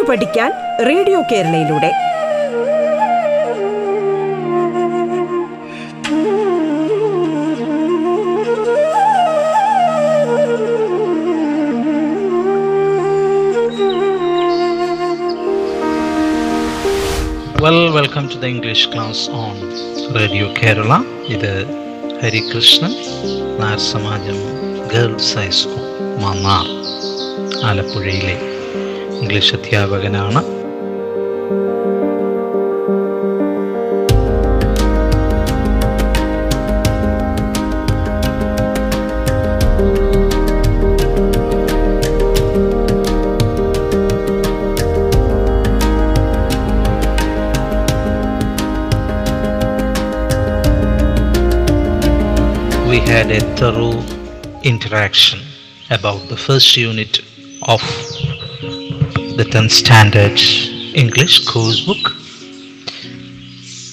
കേട്ടു പഠിക്കാൻ radio കേരളയിലൂടെ. Well welcome to the English class on Radio Kerala ഇത് Harikrishnan Nair Samajam Girls High School Mannar ആലപ്പുഴയിലെ English അധ്യാപകനാണ് we had a thorough interaction about the first unit of the 10th standard English course book.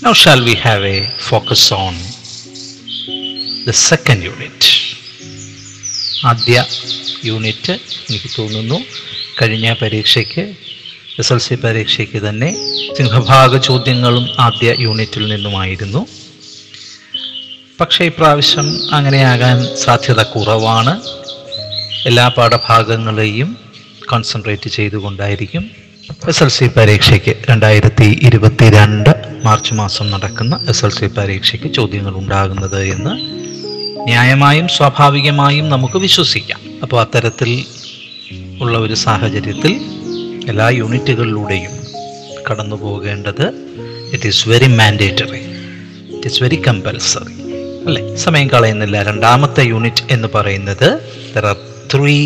Now, shall we have a focus on the second unit? ആദ്യ unit എനിക്ക് തോന്നുന്നു കഴിഞ്ഞ പരീക്ഷയ്ക്ക് S L C പരീക്ഷയ്ക്ക് തന്നെ സിംഹഭാഗ ചോദ്യങ്ങളും ആദ്യ യൂണിറ്റിൽ നിന്നുമായിരുന്നു പക്ഷേ ഇപ്രാവശ്യം അങ്ങനെയാകാൻ സാധ്യത കുറവാണ് എല്ലാ പാഠഭാഗങ്ങളെയും കോൺസെൻട്രേറ്റ് ചെയ്തുകൊണ്ടായിരിക്കും എസ് എൽ സി പരീക്ഷയ്ക്ക് രണ്ടായിരത്തി ഇരുപത്തി രണ്ട് മാർച്ച് മാസം നടക്കുന്ന എസ് എൽ സി പരീക്ഷയ്ക്ക് ചോദ്യങ്ങൾ ഉണ്ടാകുന്നത് എന്ന് ന്യായമായും സ്വാഭാവികമായും നമുക്ക് വിശ്വസിക്കാം. അപ്പോൾ അത്തരത്തിൽ ഉള്ള ഒരു സാഹചര്യത്തിൽ എല്ലാ യൂണിറ്റുകളിലൂടെയും കടന്നു പോകേണ്ടത് it is very mandatory it is very compulsory അല്ലേ? സമയം കളയുന്നില്ല. രണ്ടാമത്തെ യൂണിറ്റ് എന്ന് പറയുന്നത് there are three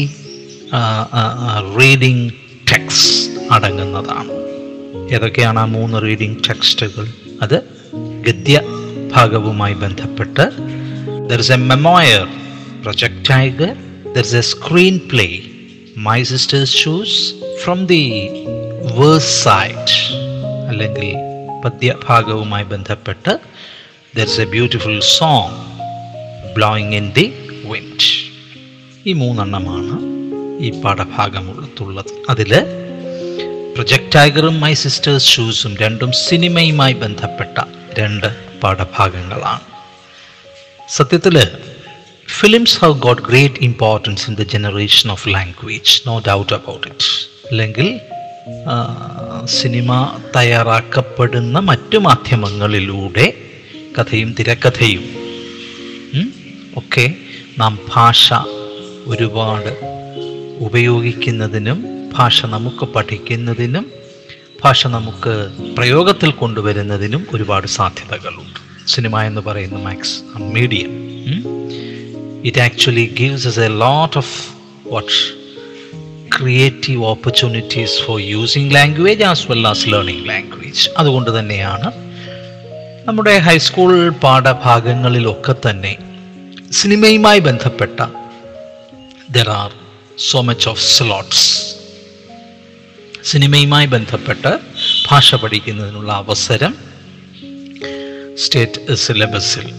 reading text അടങ്ങുന്നതാണ്. ഏതൊക്കെയാണ് ആ മൂന്ന് റീഡിങ് ടെക്സ്റ്റുകൾ അത് ഗദ്യ ഭാഗവുമായി ബന്ധപ്പെട്ട് there is a memoir project tiger there is a screen play my sister's shoes from the worse side അല്ലെങ്കിൽ പദ്യഭാഗവുമായി ബന്ധപ്പെട്ട് there is a beautiful song blowing in the wind ഈ മൂന്നെണ്ണമാണ് ഈ പാഠഭാഗമുള്ളതുള്ളത്. അതിൽ പ്രൊജക്ട് ടൈഗറും മൈ സിസ്റ്റേഴ്സ് ഷൂസും രണ്ടും സിനിമയുമായി ബന്ധപ്പെട്ട രണ്ട് പാഠഭാഗങ്ങളാണ്. സത്യത്തിൽ films have got great importance in the generation of language no doubt about it അല്ലെങ്കിൽ സിനിമ തയ്യാറാക്കപ്പെടുന്ന മറ്റു മാധ്യമങ്ങളിലൂടെ കഥയും തിരക്കഥയും ഒക്കെ നാം ഭാഷ ഒരുപാട് ഉപയോഗിക്കുന്നതിനും ഭാഷ നമുക്ക് പഠിക്കുന്നതിനും ഭാഷ നമുക്ക് പ്രയോഗത്തിൽ കൊണ്ടുവരുന്നതിനും ഒരുപാട് സാധ്യതകളുണ്ട്. സിനിമ എന്ന് പറയുന്ന mass medium it actually gives us a lot of what creative opportunities for using language as well as learning language അതുകൊണ്ട് തന്നെയാണ് നമ്മുടെ ഹൈസ്കൂൾ പാഠഭാഗങ്ങളിലൊക്കെ തന്നെ സിനിമയുമായി ബന്ധപ്പെട്ട there are so much of slots സിനിമയുമായി ബന്ധപ്പെട്ട് ഭാഷ പഠിക്കുന്നതിനുള്ള അവസരം സ്റ്റേറ്റ് സിലബസിൽ.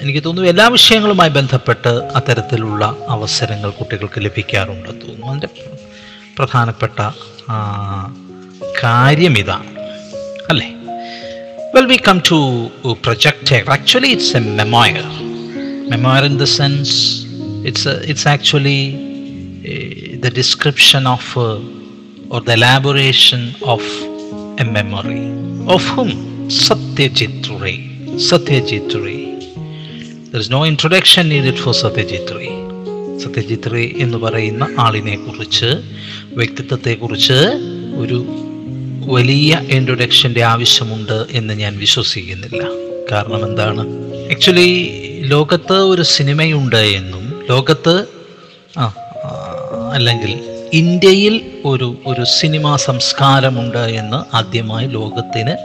എനിക്ക് തോന്നുന്നു എല്ലാ വിഷയങ്ങളുമായി ബന്ധപ്പെട്ട് അത്തരത്തിലുള്ള അവസരങ്ങൾ കുട്ടികൾക്ക് ലഭിക്കാറുണ്ട്. തോന്നുന്നു അതിന്റെ പ്രധാനപ്പെട്ട കാര്യം ഇതാണ്. അല്ലേ? Well we come to project actually it's a memoir memoir in the sense it's it's actually the description of uh, or the elaboration of a memory. Of whom? Satyajit Ray. Satyajit Ray. There is no introduction needed for Satyajit Ray. Satyajit Ray എന്ന് പറയുന്ന ആളിനെ കുറിച്ച് വ്യക്തിത്വത്തെക്കുറിച്ച് ഒരു വലിയ ഇൻട്രൊഡക്ഷന്റെ ആവശ്യമുണ്ട് എന്ന് ഞാൻ വിശ്വസിക്കുന്നില്ല കാരണം എന്താണ് ആക്ച്വലി ലോകത്ത് ഒരു സിനിമയുണ്ട് എന്നും ലോകത്ത് ആ, അല്ലെങ്കിൽ ഇന്ത്യയിൽ ഒരു ഒരു സിനിമാ സംസ്കാരമുണ്ട് എന്ന് ആദ്യമായി ലോകത്തിന്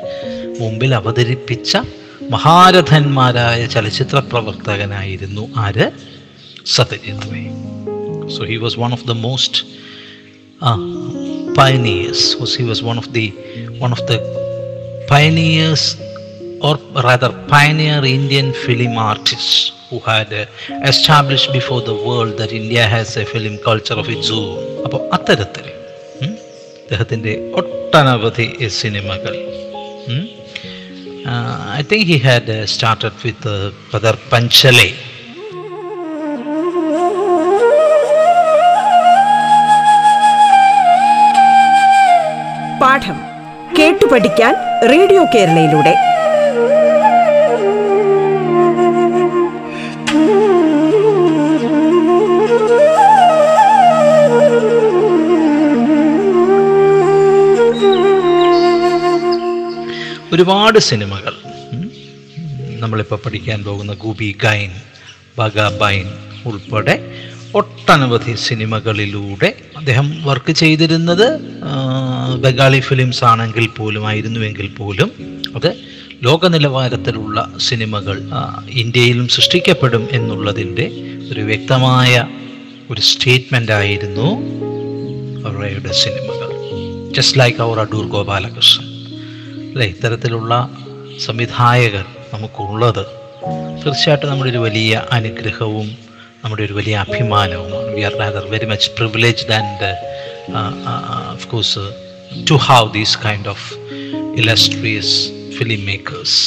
മുമ്പിൽ അവതരിപ്പിച്ച മഹാരഥന്മാരായ ചലച്ചിത്ര പ്രവർത്തകനായിരുന്നു ആര്? Satyajit Ray so he was one of the most pioneers he was one of the one of the pioneers or rather pioneer Indian film artist who had uh, established before the world that india has a film culture of its own. അപ്പോൾ അത്തരത്തിൽ അദ്ദേഹത്തിന്റെ ഒട്ടനവധി സിനിമകൾ I think he had started with Pather Panchali പാഠം കേട്ടു പഠിക്കാൻ radio കേരളയിലൂടെ. ഒരുപാട് സിനിമകൾ. നമ്മളിപ്പോൾ പഠിക്കാൻ പോകുന്ന ഗൂബി ഗൈൻ ബഗാബൈൻ ഉൾപ്പെടെ ഒട്ടനവധി സിനിമകളിലൂടെ അദ്ദേഹം വർക്ക് ചെയ്തിരുന്നത് ബംഗാളി ഫിലിംസ് ആണെങ്കിൽ പോലും ആയിരുന്നുവെങ്കിൽ പോലും അത് ലോക നിലവാരത്തിലുള്ള സിനിമകൾ ഇന്ത്യയിലും സൃഷ്ടിക്കപ്പെടും എന്നുള്ളതിന്റെ ഒരു വ്യക്തമായ ഒരു സ്റ്റേറ്റ്മെന്റ് ആയിരുന്നു അവരുടെ സിനിമകൾ. ജസ്റ്റ് ലൈക്ക് അവർ അടൂർ ഗോപാലകൃഷ്ണൻ അല്ലേ? ഇത്തരത്തിലുള്ള സംവിധായകർ നമുക്കുള്ളത് തീർച്ചയായിട്ടും നമ്മുടെ ഒരു വലിയ അനുഗ്രഹവും നമ്മുടെ ഒരു വലിയ അഭിമാനവുമാണ് we are rather very much privileged and of course to have these kind of illustrious film makers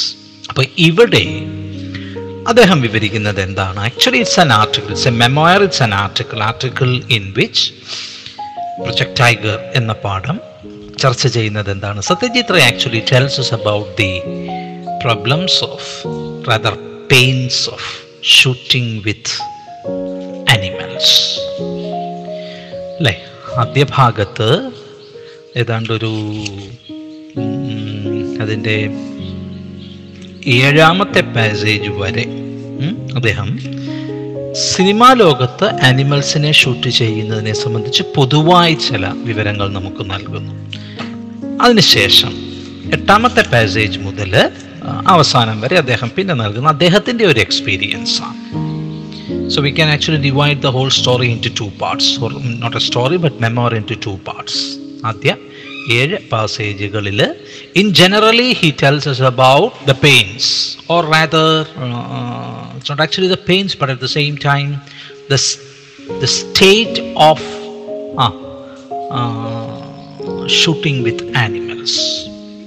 അപ്പോൾ ഇവിടെ അദ്ദേഹം വിവരിക്കുന്നത് എന്താണ്? Actually it's an article it's a memoir it's an article article in which Project Tiger എന്ന പാഠം ചർച്ച ചെയ്യുന്നത് എന്താണ് Satyajit Ray actually tells about the problems of rather pains of shooting with animals അല്ലേ? ആദ്യ ഭാഗത്ത് ഏതാണ്ടൊരു അതിന്റെ ഏഴാമത്തെ പാസേജ് വരെ അദ്ദേഹം സിനിമാ ലോകത്ത് ആനിമൽസിനെ ഷൂട്ട് ചെയ്യുന്നതിനെ സംബന്ധിച്ച് പൊതുവായി ചില വിവരങ്ങൾ നമുക്ക് നൽകുന്നു. അതിനുശേഷം എട്ടാമത്തെ പാസേജ് മുതൽ അവസാനം വരെ അദ്ദേഹം പിന്നെ നൽകുന്ന അദ്ദേഹത്തിന്റെ ഒരു എക്സ്പീരിയൻസ് ആണ്. So we can actually divide the whole story in to two parts not a story but memoir in to two parts ആദ്യ ഏഴ് പാസേജുകളിൽ in generally he tells us about the pains or rather it's not actually the pains but at the same time the state of the shooting with animals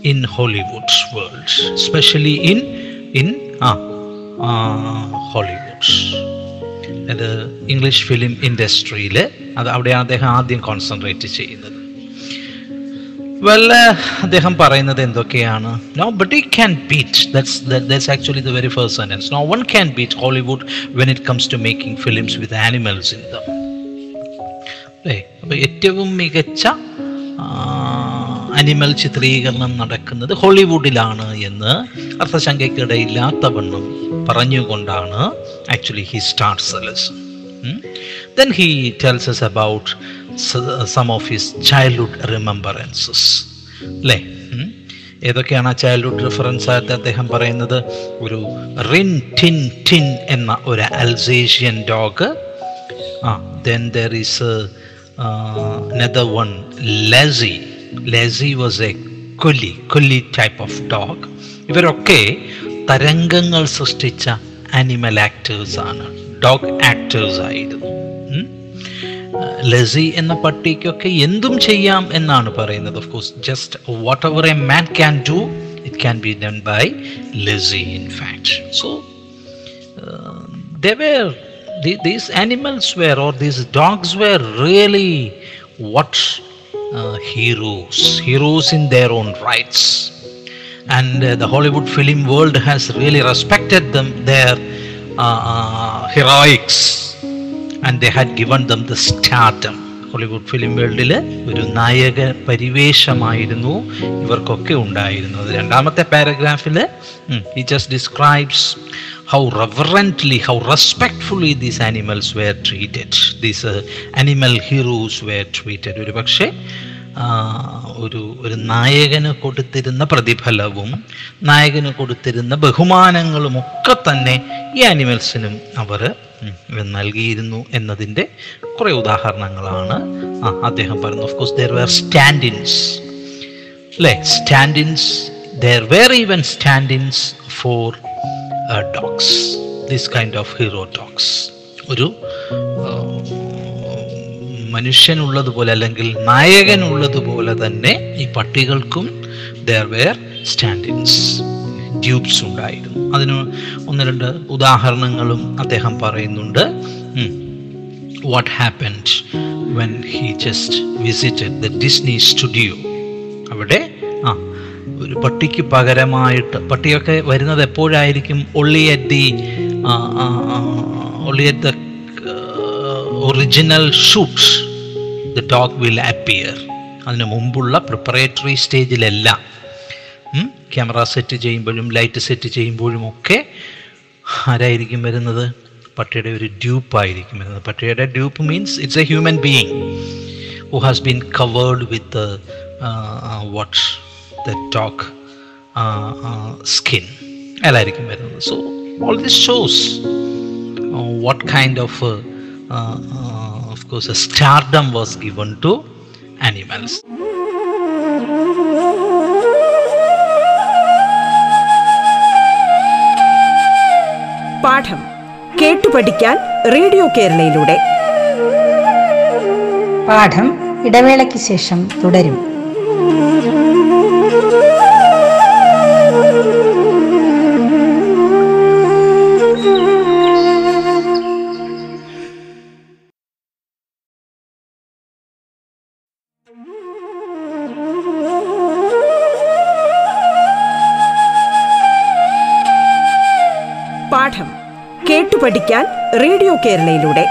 in Hollywood's world, especially in in ah, uh, Hollywood. അത് English film ഇൻഡസ്ട്രിയിൽ അത് അവിടെയാണ് അദ്ദേഹം ആദ്യം concentrate ചെയ്യുന്നത്. Well അദ്ദേഹം പറയുന്നത് എന്തൊക്കെയാണ്? No but he can beat that's that's actually the very first sentence no one can beat Hollywood when it comes to making films with animals in them അല്ലേ അപ്പോൾ ഏറ്റവും മികച്ച അനിമൽ ചിത്രീകരണം നടക്കുന്നത് ഹോളിവുഡിലാണ് എന്ന് അർത്ഥശങ്കയ്ക്കിടയില്ലാത്ത വണ്ണം പറഞ്ഞുകൊണ്ടാണ് actually he starts zealous then he tells us about some of his childhood remembrances അല്ലേ? ഏതൊക്കെയാണ് ആ ചൈൽഡ്ഹുഡ് റിഫറൻസ് ആയിട്ട് അദ്ദേഹം പറയുന്നത്? ഒരു റിൻ ടിൻ ടിൻ എന്ന ഒരു അൽസേഷ്യൻ ഡോഗ്. ആ then there is another one. Lassie Lassie was a collie collie type of dog ഇവരൊക്കെ തരംഗങ്ങൾ സൃഷ്ടിച്ച ആനിമൽ ആക്ടേഴ്സ് ആണ്. ഡോഗ് ആക്ടേഴ്സ് ആയിരുന്നു. ലസി എന്ന പട്ടിക്കൊക്കെ എന്തും ചെയ്യാം എന്നാണ് പറയുന്നത്. Of course just whatever a man can do it can be done by Lassie in fact so they these animals were or these dogs were really what uh, heroes heroes in their own rights and uh, the hollywood film world has really respected them their uh, uh, heroics and they had given them the stardom Hollywood film വേൾഡിൽ ഒരു നായക പരിവേഷമായിരുന്നു ഇവർക്കൊക്കെ ഉണ്ടായിരുന്നത് രണ്ടാമത്തെ പാരഗ്രാഫിൽ he just describes how reverently how respectfully these animals were treated these animal heroes were treated ഒരു പക്ഷേ ഒരു ഒരു നായകന് കൊടുത്തിരുന്ന പ്രതിഫലവും നായകന് കൊടുത്തിരുന്ന ബഹുമാനങ്ങളും ഒക്കെ തന്നെ ഈ ആനിമൽസിനും അവർ നൽകിയിരുന്നു എന്നതിന്റെ കുറേ ഉദാഹരണങ്ങളാണ് അദ്ദേഹം പറയുന്നത് of course there were stand ins അല്ലേ? Stand ins there were even stand ins for dogs. This kind of hero dogs ഒരു മനുഷ്യനുള്ളതുപോലെ അല്ലെങ്കിൽ നായകനുള്ളതുപോലെ തന്നെ ഈ പട്ടികൾക്കും there were stand ins dupes ഉണ്ടായിരുന്നു. അതിന് ഒന്ന് രണ്ട് ഉദാഹരണങ്ങളും അദ്ദേഹം പറയുന്നുണ്ട്. What happened when he just visited the Disney studio അവിടെ ഒരു പട്ടിക്ക് പകരമായിട്ട് പട്ടിയൊക്കെ വരുന്നത് എപ്പോഴായിരിക്കും? Only at the only at the original shoots the dog will appear അതിന് മുമ്പുള്ള പ്രിപ്പറേറ്ററി സ്റ്റേജിലല്ല ക്യാമറ സെറ്റ് ചെയ്യുമ്പോഴും ലൈറ്റ് സെറ്റ് ചെയ്യുമ്പോഴും ഒക്കെ ആരായിരിക്കും വരുന്നത്? പട്ടിയുടെ ഒരു ഡ്യൂപ്പായിരിക്കും വരുന്നത്. പട്ടിയുടെ dupe means it's a human being who has been covered with what the dog skin അല്ലായിരിക്കും വരുന്നത്. So all this shows what kind of of course stardom was given to animals പാഠം കേട്ടു പഠിക്കാൻ റേഡിയോ കേരളയിലൂടെ. പാഠം ഇടവേളയ്ക്ക് ശേഷം തുടരും. പാഠം കേട്ടു പഠിക്കാൻ റേഡിയോ കേരളയിലൂടെ.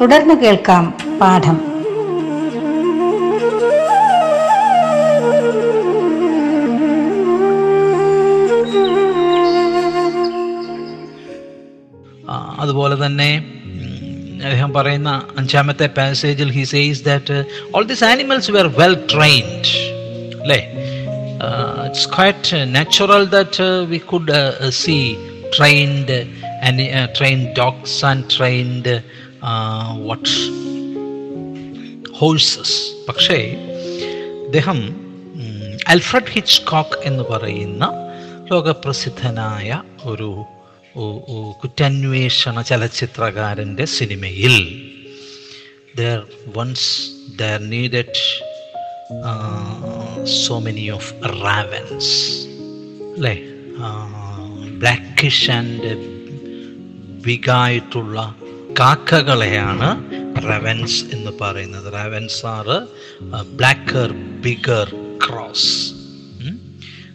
തുടർന്ന് കേൾക്കാം പാഠം. അതുപോലെ തന്നെ അദ്ദേഹം പറയുന്ന അഞ്ചാമത്തെ പാസേജിൽ he says that all this animals were well trained it's natural that we could see trained trained trained dogs and trained what? Horses പക്ഷേ അദ്ദേഹം അൽഫ്രഡ് ഹിച്ച്കോക്ക് എന്ന് പറയുന്ന ലോകപ്രസിദ്ധനായ ഒരു കുറ്റന്വേഷണ ചലച്ചിത്രകാരന്റെ സിനിമയിൽ there once there needed so many of ravens അല്ലേ? Blackish and ബിഗായിട്ടുള്ള കാക്കകളെയാണ് റവൻസ് എന്ന് പറയുന്നത്. റവൻസ് ആറ് ബ്ലാക്കർ ബിഗർ ക്രോസ്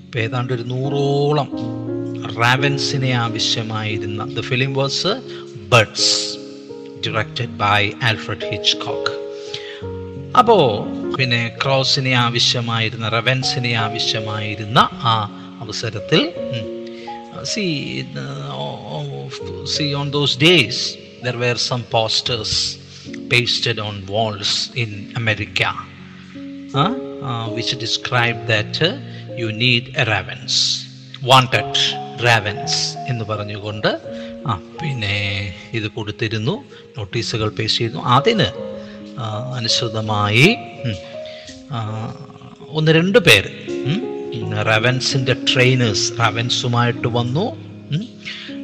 ഇപ്പം ഏതാണ്ട് ഒരു നൂറോളം റാവൻസിനെ ആവശ്യമായിരുന്ന the film was Birds directed by Alfred Hitchcock അപ്പോൾ പിന്നെ ക്രോസിനെ ആവശ്യമായിരുന്ന റവൻസിനെ ആവശ്യമായിരുന്ന ആ അവസരത്തിൽ see see on those days there were some posters pasted on walls in America which describe that you need a ravens wanted ravens എന്ന് പറഞ്ഞുകൊണ്ട് ആ പിന്നെ ഇത് കൊടുത്തിരുന്നു നോട്ടീസുകൾ പേസ്റ്റ് ചെയ്തു. അതിന് അനുസൃതമായി. ഒന്ന് രണ്ട് പേര്. റവൻസിന്റെ ട്രെയിനേഴ്സ് റവൻസുമായിട്ട് വന്നു.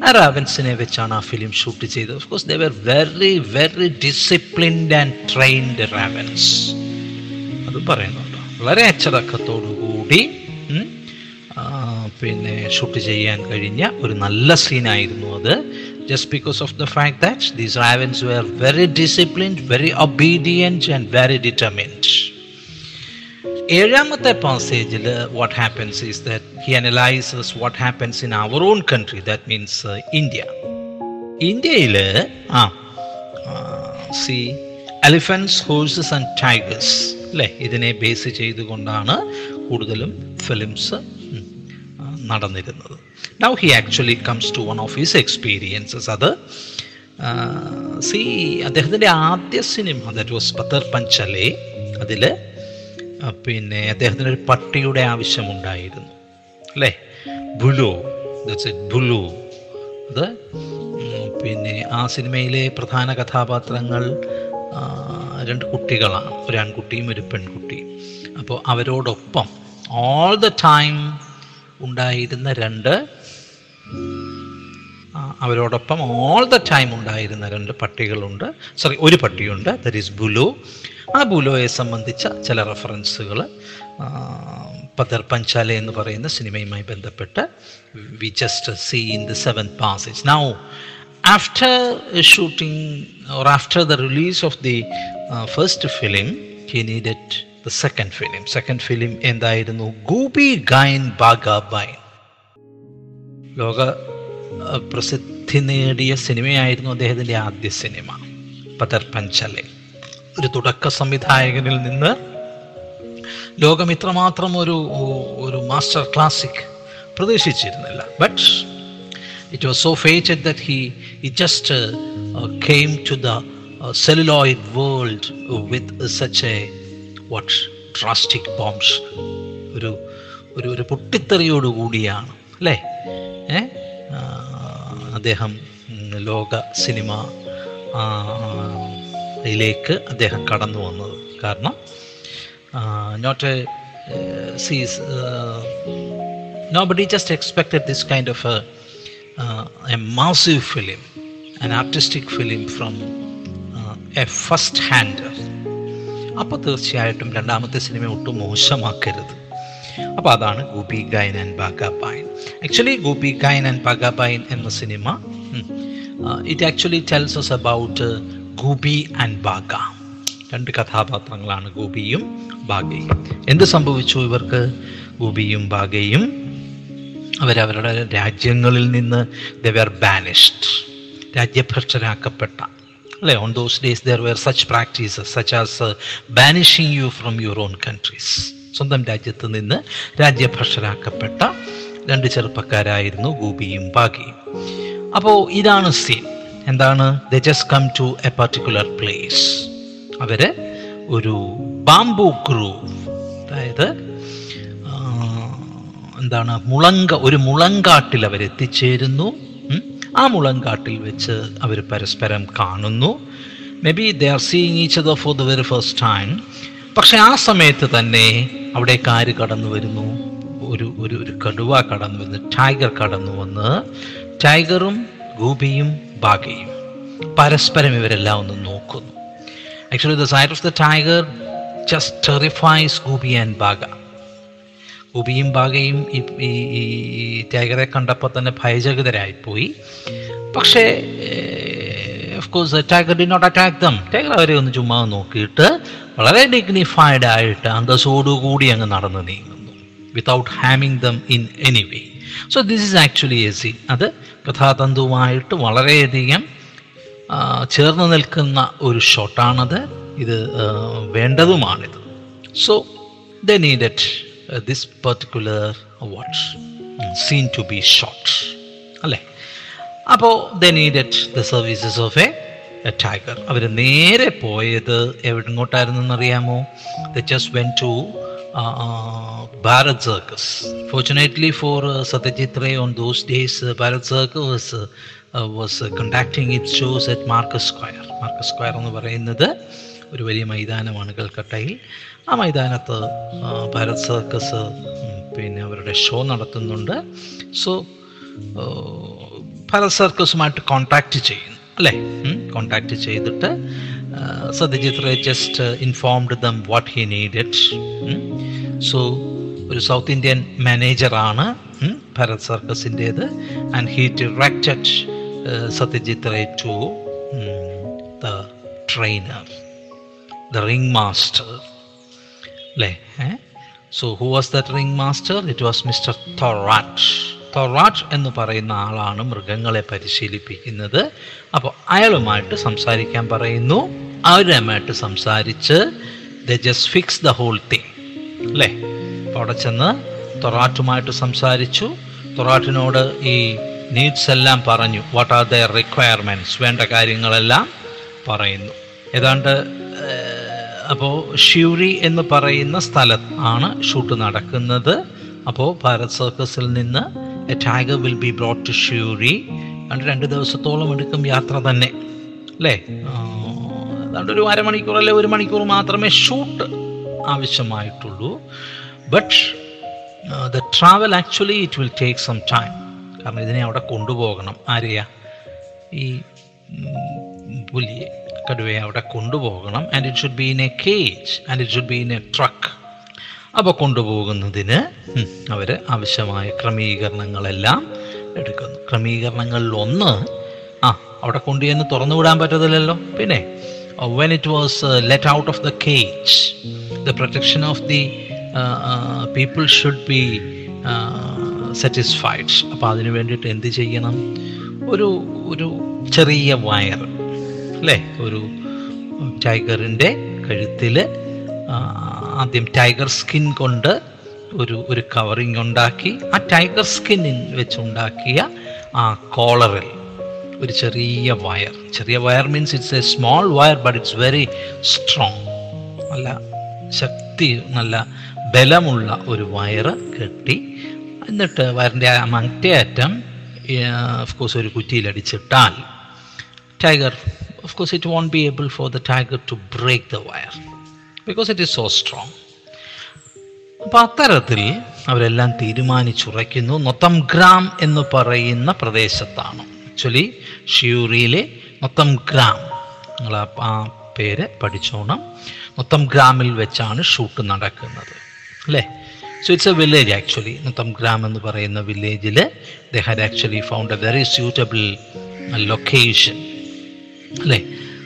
ആ റാവൻസിനെ വെച്ചാണ് ആ ഫിലിം ഷൂട്ട് ചെയ്തത്. Of course they were very very disciplined and trained ravens. അത് പറയുന്നുണ്ട് വളരെ അച്ചടക്കത്തോടു കൂടി ആ, പിന്നെ ഷൂട്ട് ചെയ്യാൻ കഴിഞ്ഞ ഒരു നല്ല സീനായിരുന്നു അത്. Just because of the fact that these ravens were very disciplined very obedient and very determined ഏഴാമത്തെ പാസേജിൽ what happens is that he analyses what happens in our own country that means India ഇന്ത്യയിൽ ആ see elephants horses and tigers അല്ലേ ഇതിനെ base ചെയ്തുകൊണ്ടാണ് കൂടുതലും films നടന്നിരുന്നത്. Now he actually comes to one of his experiences അത് see അദ്ദേഹത്തിന്റെ ആദ്യ സിനിമ ദറ്റ് വാസ് പത്തർ പഞ്ചലെ അതിൽ പിന്നെ അദ്ദേഹത്തിന് ഒരു പട്ടിയുടെ ആവശ്യമുണ്ടായിരുന്നു. അല്ലേ? ബുലു ബുലു അത് പിന്നെ ആ സിനിമയിലെ പ്രധാന കഥാപാത്രങ്ങൾ രണ്ട് കുട്ടികളാണ്. ഒരു ആൺകുട്ടിയും ഒരു പെൺകുട്ടിയും. അപ്പോൾ അവരോടൊപ്പം ഓൾ ദ ടൈം ഉണ്ടായിരുന്ന രണ്ട്. അവരോടൊപ്പം ഓൾ ദ ടൈം ഉണ്ടായിരുന്ന രണ്ട് പട്ടികളുണ്ട്. സോറി ഒരു പട്ടിയുണ്ട്. ദറ്റ് ഈസ് ബുലു ആ ബുലോയെ സംബന്ധിച്ച ചില റെഫറൻസുകൾ പദർ പഞ്ചാല എന്ന് പറയുന്ന സിനിമയുമായി ബന്ധപ്പെട്ട് we just see in the seven passage now after shooting or after the release of the first film he needed the second film second film എന്തായിരുന്നു? ഗോപി ഗായൻ ബാഗ ബൈൻ ലോക പ്രസിദ്ധി നേടിയ സിനിമയായിരുന്നു അദ്ദേഹത്തിന്റെ ആദ്യ സിനിമ പതർ പഞ്ചലെ. ഒരു തുടക്ക സംവിധായകനിൽ നിന്ന് ലോകം ഇത്രമാത്രം ഒരു ഒരു മാസ്റ്റർ ക്ലാസിക് പ്രതീക്ഷിച്ചിരുന്നില്ല. But it was so fated that he uh just came to the celluloid world with such a what drastic bombs ഒരു ഒരു ഒരു പൊട്ടിത്തെറിയോടുകൂടിയാണ് അല്ലേ ഏ അദ്ദേഹം ലോക സിനിമ യിലേക്ക് അദ്ദേഹം കടന്നു വന്നത് കാരണം not a sees expected this kind of a, uh, a massive film, an artistic film from uh, a first hander. അപ്പോൾ തീർച്ചയായിട്ടും രണ്ടാമത്തെ സിനിമ ഒട്ടും മോശമാക്കരുത്. അപ്പോൾ അതാണ് Goopy Gyne and Bagha Byne actually Goopy Gyne and Bagha Byne എന്ന സിനിമ it actually tells us about Goopy and Bagha രണ്ട് കഥാപാത്രങ്ങളാണ് ഗോപിയും ബാഗയും എന്ത് സംഭവിച്ചു ഇവർക്ക്? ഗോപിയും ബാഗയും അവരവരുടെ രാജ്യങ്ങളിൽ നിന്ന് ദർ ബാനിഷ്ഡ് രാജ്യഭ്രഷ്ടരാക്കപ്പെട്ട. അല്ലേ on those days there were such practices such as banishing you from your own countries സ്വന്തം രാജ്യത്ത് നിന്ന് രാജ്യഭക്ഷരാക്കപ്പെട്ട രണ്ട് ചെറുപ്പക്കാരായിരുന്നു ഗോപിയും ബാഗിയും അപ്പോൾ ഇതാണ് സീൻ എന്താണ്? They just come to a particular place അവർ ഒരു ബാംബു ഗ്രൂവ് അതായത് എന്താണ് മുളങ്ക ഒരു മുളങ്കാട്ടിൽ അവരെത്തിച്ചേരുന്നു. ആ മുളങ്കാട്ടിൽ വെച്ച് അവർ പരസ്പരം കാണുന്നു. Maybe they are seeing each other for the very first time പക്ഷെ ആ സമയത്ത് തന്നെ അവിടെ കാര് കടന്നു വരുന്നു? ഒരു ഒരു ഒരു കടുവ കടന്നു വന്ന് ടൈഗർ കടന്നു വന്ന് ടൈഗറും ഗൂബിയും ബാഗയും പരസ്പരം ഇവരെല്ലാം ഒന്ന് നോക്കുന്നു. Actually the side of the tiger just terrifies Goopy and Bagha. ഗൂബിയും ബാഗയും ഈ ടൈഗറെ കണ്ടപ്പോൾ തന്നെ ഭയചകിതരായിപ്പോയി പക്ഷേ of course tiger did not attack them tiger അവരെ ഒന്ന് ചുമ്മാ നോക്കിയിട്ട് വളരെ ഡിഗ്നിഫൈഡ് ആയിട്ട് അന്തസ്സോടുകൂടി അങ്ങ് നടന്ന് നീങ്ങുന്നു without ഹാമിങ് them in any way so this is actually a C അത് കഥാതന്തുവുമായിട്ട് വളരെയധികം ചേർന്ന് നിൽക്കുന്ന ഒരു ഷോട്ടാണത് ഇത് വേണ്ടതുമാണിത്. So they needed this particular what scene to be shot അല്ലേ? അപ്പോൾ they needed the services of a tiger അവർ നേരെ പോയത് എവിടെങ്ങോട്ടായിരുന്നു അറിയാമോ they just went to Bharat circus fortunately for Satyajit Ray on those days Bharat circus was conducting its shows at Marcus square Marcus square എന്ന് പറയുന്നത് ഒരു വലിയ മൈതാനമാണ് കൽക്കട്ടയിൽ. ആ മൈതാനത്ത് ഭരത് സർക്കസ് പിന്നെ അവരുടെ ഷോ നടത്തുന്നുണ്ട്. സോ ഭാരത് സർക്കസുമായിട്ട് കോണ്ടാക്ട് ചെയ്യുന്നു അല്ലേ? കോണ്ടാക്ട് ചെയ്തിട്ട് Satyajit Ray just informed them what he needed so ഒരു സൗത്ത് ഇന്ത്യൻ മാനേജറാണ് Bharat സർക്കസിന്റേത് and he directed Satyajit Ray to the trainer the ring master അല്ലേ? So who was that ring master it was mister Thorat Thorat എന്ന് പറയുന്ന ആളാണ് മൃഗങ്ങളെ പരിശീലിപ്പിക്കുന്നത്. അപ്പോൾ അയാളുമായിട്ട് സംസാരിക്കാൻ പറയുന്നു. അവരുമായിട്ട് സംസാരിച്ച് they just fix the whole thing അല്ലേ? അപ്പോൾ അവിടെ ചെന്ന് തൊറാറ്റുമായിട്ട് സംസാരിച്ചു. തൊറാറ്റിനോട് ഈ നീഡ്സ് എല്ലാം പറഞ്ഞു. വാട്ട് ആർ ദ റിക്വയർമെന്റ്സ് വേണ്ട കാര്യങ്ങളെല്ലാം പറയുന്നു. ഏതാണ്ട് അപ്പോൾ ഷ്യൂരി എന്ന് പറയുന്ന സ്ഥലത്ത് ആണ് ഷൂട്ട് നടക്കുന്നത്. അപ്പോൾ ഭാരത് സർക്കസിൽ നിന്ന് a tiger will be brought to Suri രണ്ട് രണ്ട് ദിവസത്തോളം എടുക്കും യാത്ര തന്നെ. അല്ലേ? അതുകൊണ്ട് ഒരു അരമണിക്കൂർ അല്ലെ ഒരു മണിക്കൂർ മാത്രമേ shoot ആവശ്യമായിട്ടുള്ളൂ. But the travel actually it will take some time കാരണം ഇതിനെ അവിടെ കൊണ്ടുപോകണം. ആരെയാ? ഈ പുലിയെ. കടുവയെ അവിടെ കൊണ്ടുപോകണം. And it should be in a cage and it should be in a truck അപ്പോൾ കൊണ്ടുപോകുന്നതിന് അവർ ആവശ്യമായ ക്രമീകരണങ്ങളെല്ലാം എടുക്കുന്നു. ക്രമീകരണങ്ങളിൽ ഒന്ന് ആ അവിടെ കൊണ്ടുചെന്ന് തുറന്നു വിടാൻ പറ്റത്തില്ലല്ലോ. പിന്നെ when it was let out of the cage the protection of the people should be satisfied അപ്പോൾ അതിന് വേണ്ടിയിട്ട് എന്ത് ചെയ്യണം? ഒരു ഒരു ചെറിയ വയർ അല്ലേ? ഒരു ടൈഗറിന്റെ കഴുത്തിൽ ആദ്യം ടൈഗർ സ്കിൻ കൊണ്ട് ഒരു ഒരു കവറിങ് ഉണ്ടാക്കി ആ ടൈഗർ സ്കിന്നിൽ വെച്ചുണ്ടാക്കിയ ആ കോളറിൽ ഒരു ചെറിയ വയർ. ചെറിയ wire means it's a small wire but it's very strong. നല്ല ശക്തി നല്ല ബലമുള്ള ഒരു വയറ് കെട്ടി എന്നിട്ട് വയറിന്റെ മറ്റേ അറ്റം ഓഫ് കോഴ്സ് ഒരു കുറ്റിയിലടിച്ചിട്ടാൽ tiger, of course, it won't be able for the tiger to break the wire because it is so strong. അപ്പം അത്തരത്തിൽ അവരെല്ലാം തീരുമാനിച്ചുറയ്ക്കുന്നു. നൊത്തം ഗ്രാം എന്ന് പറയുന്ന പ്രദേശത്താണ്. ആക്ച്വലി ഷിയൂറിയിലെ നൊത്തം ഗ്രാം. നിങ്ങൾ ആ പേര് പഠിച്ചോണം. നൊത്തം ഗ്രാമിൽ വെച്ചാണ് ഷൂട്ട് നടക്കുന്നത്. അല്ലേ? So it's a village actually നൊത്തം ഗ്രാം എന്ന് പറയുന്ന വില്ലേജിൽ they had actually found a very suitable location അല്ലേ?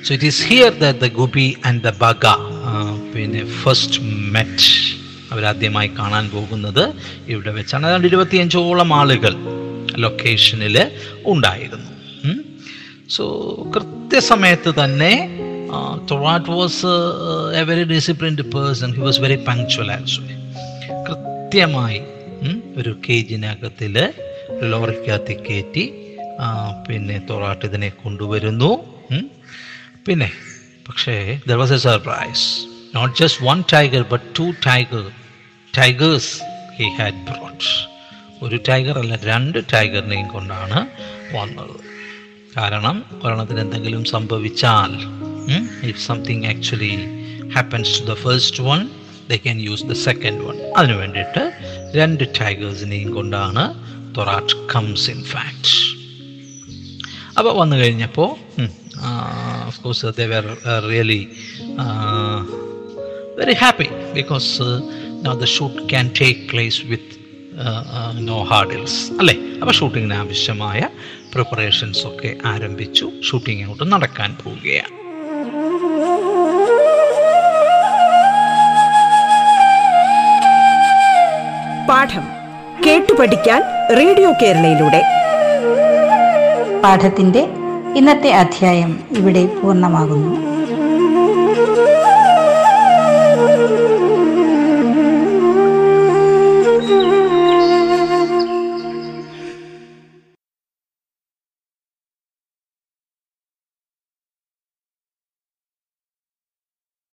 So it is here the the Goopy and the Bagha പിന്നെ ഫസ്റ്റ് മെറ്റ് അവരാദ്യമായി കാണാൻ പോകുന്നത് ഇവിടെ വെച്ചാണ്. ഏതാണ്ട് ഇരുപത്തിയഞ്ചോളം ആളുകൾ ലൊക്കേഷനിൽ ഉണ്ടായിരുന്നു. സോ കൃത്യസമയത്ത് തന്നെ Thorat was a very disciplined person he was very punctual actually കൃത്യമായി ഒരു കേജിനകത്തിൽ ലോറിക്കകത്ത് കയറ്റി പിന്നെ തൊറാട്ട് ഇതിനെ കൊണ്ടുവരുന്നു. പിന്നെ പക്ഷേ there was a surprise not just one tiger but two tiger tigers he had brought ഒരു ടൈഗർ അല്ല രണ്ട് ടൈഗറിനെയും കൊണ്ടാണ് വന്നത്. കാരണം ഒരെണ്ണത്തിന് എന്തെങ്കിലും സംഭവിച്ചാൽ if something actually happens to the first one they can use the second one അതിനു വേണ്ടിയിട്ട് രണ്ട് ടൈഗേഴ്സിനെയും കൊണ്ടാണ് തൊറാട്ട് കംസ് ഇൻ ഫാക്ട് അപ്പോൾ വന്നു കഴിഞ്ഞപ്പോൾ of course they were really very happy because the shoot can take place with no hurdles അല്ലേ? അപ്പോൾ ഷൂട്ടിങ്ങിന് ആവശ്യമായ പ്രിപ്പറേഷൻസ് ഒക്കെ ആരംഭിച്ചു. ഷൂട്ടിംഗ് അങ്ങോട്ട് നടക്കാൻ പോവുകയാണ്. പാഠം കേട്ടു പഠിക്കാൻ റേഡിയോ കേരളയിലൂടെ. പാഠത്തിന്റെ ഇന്നത്തെ അധ്യായം ഇവിടെ പൂർണമാകുന്നു.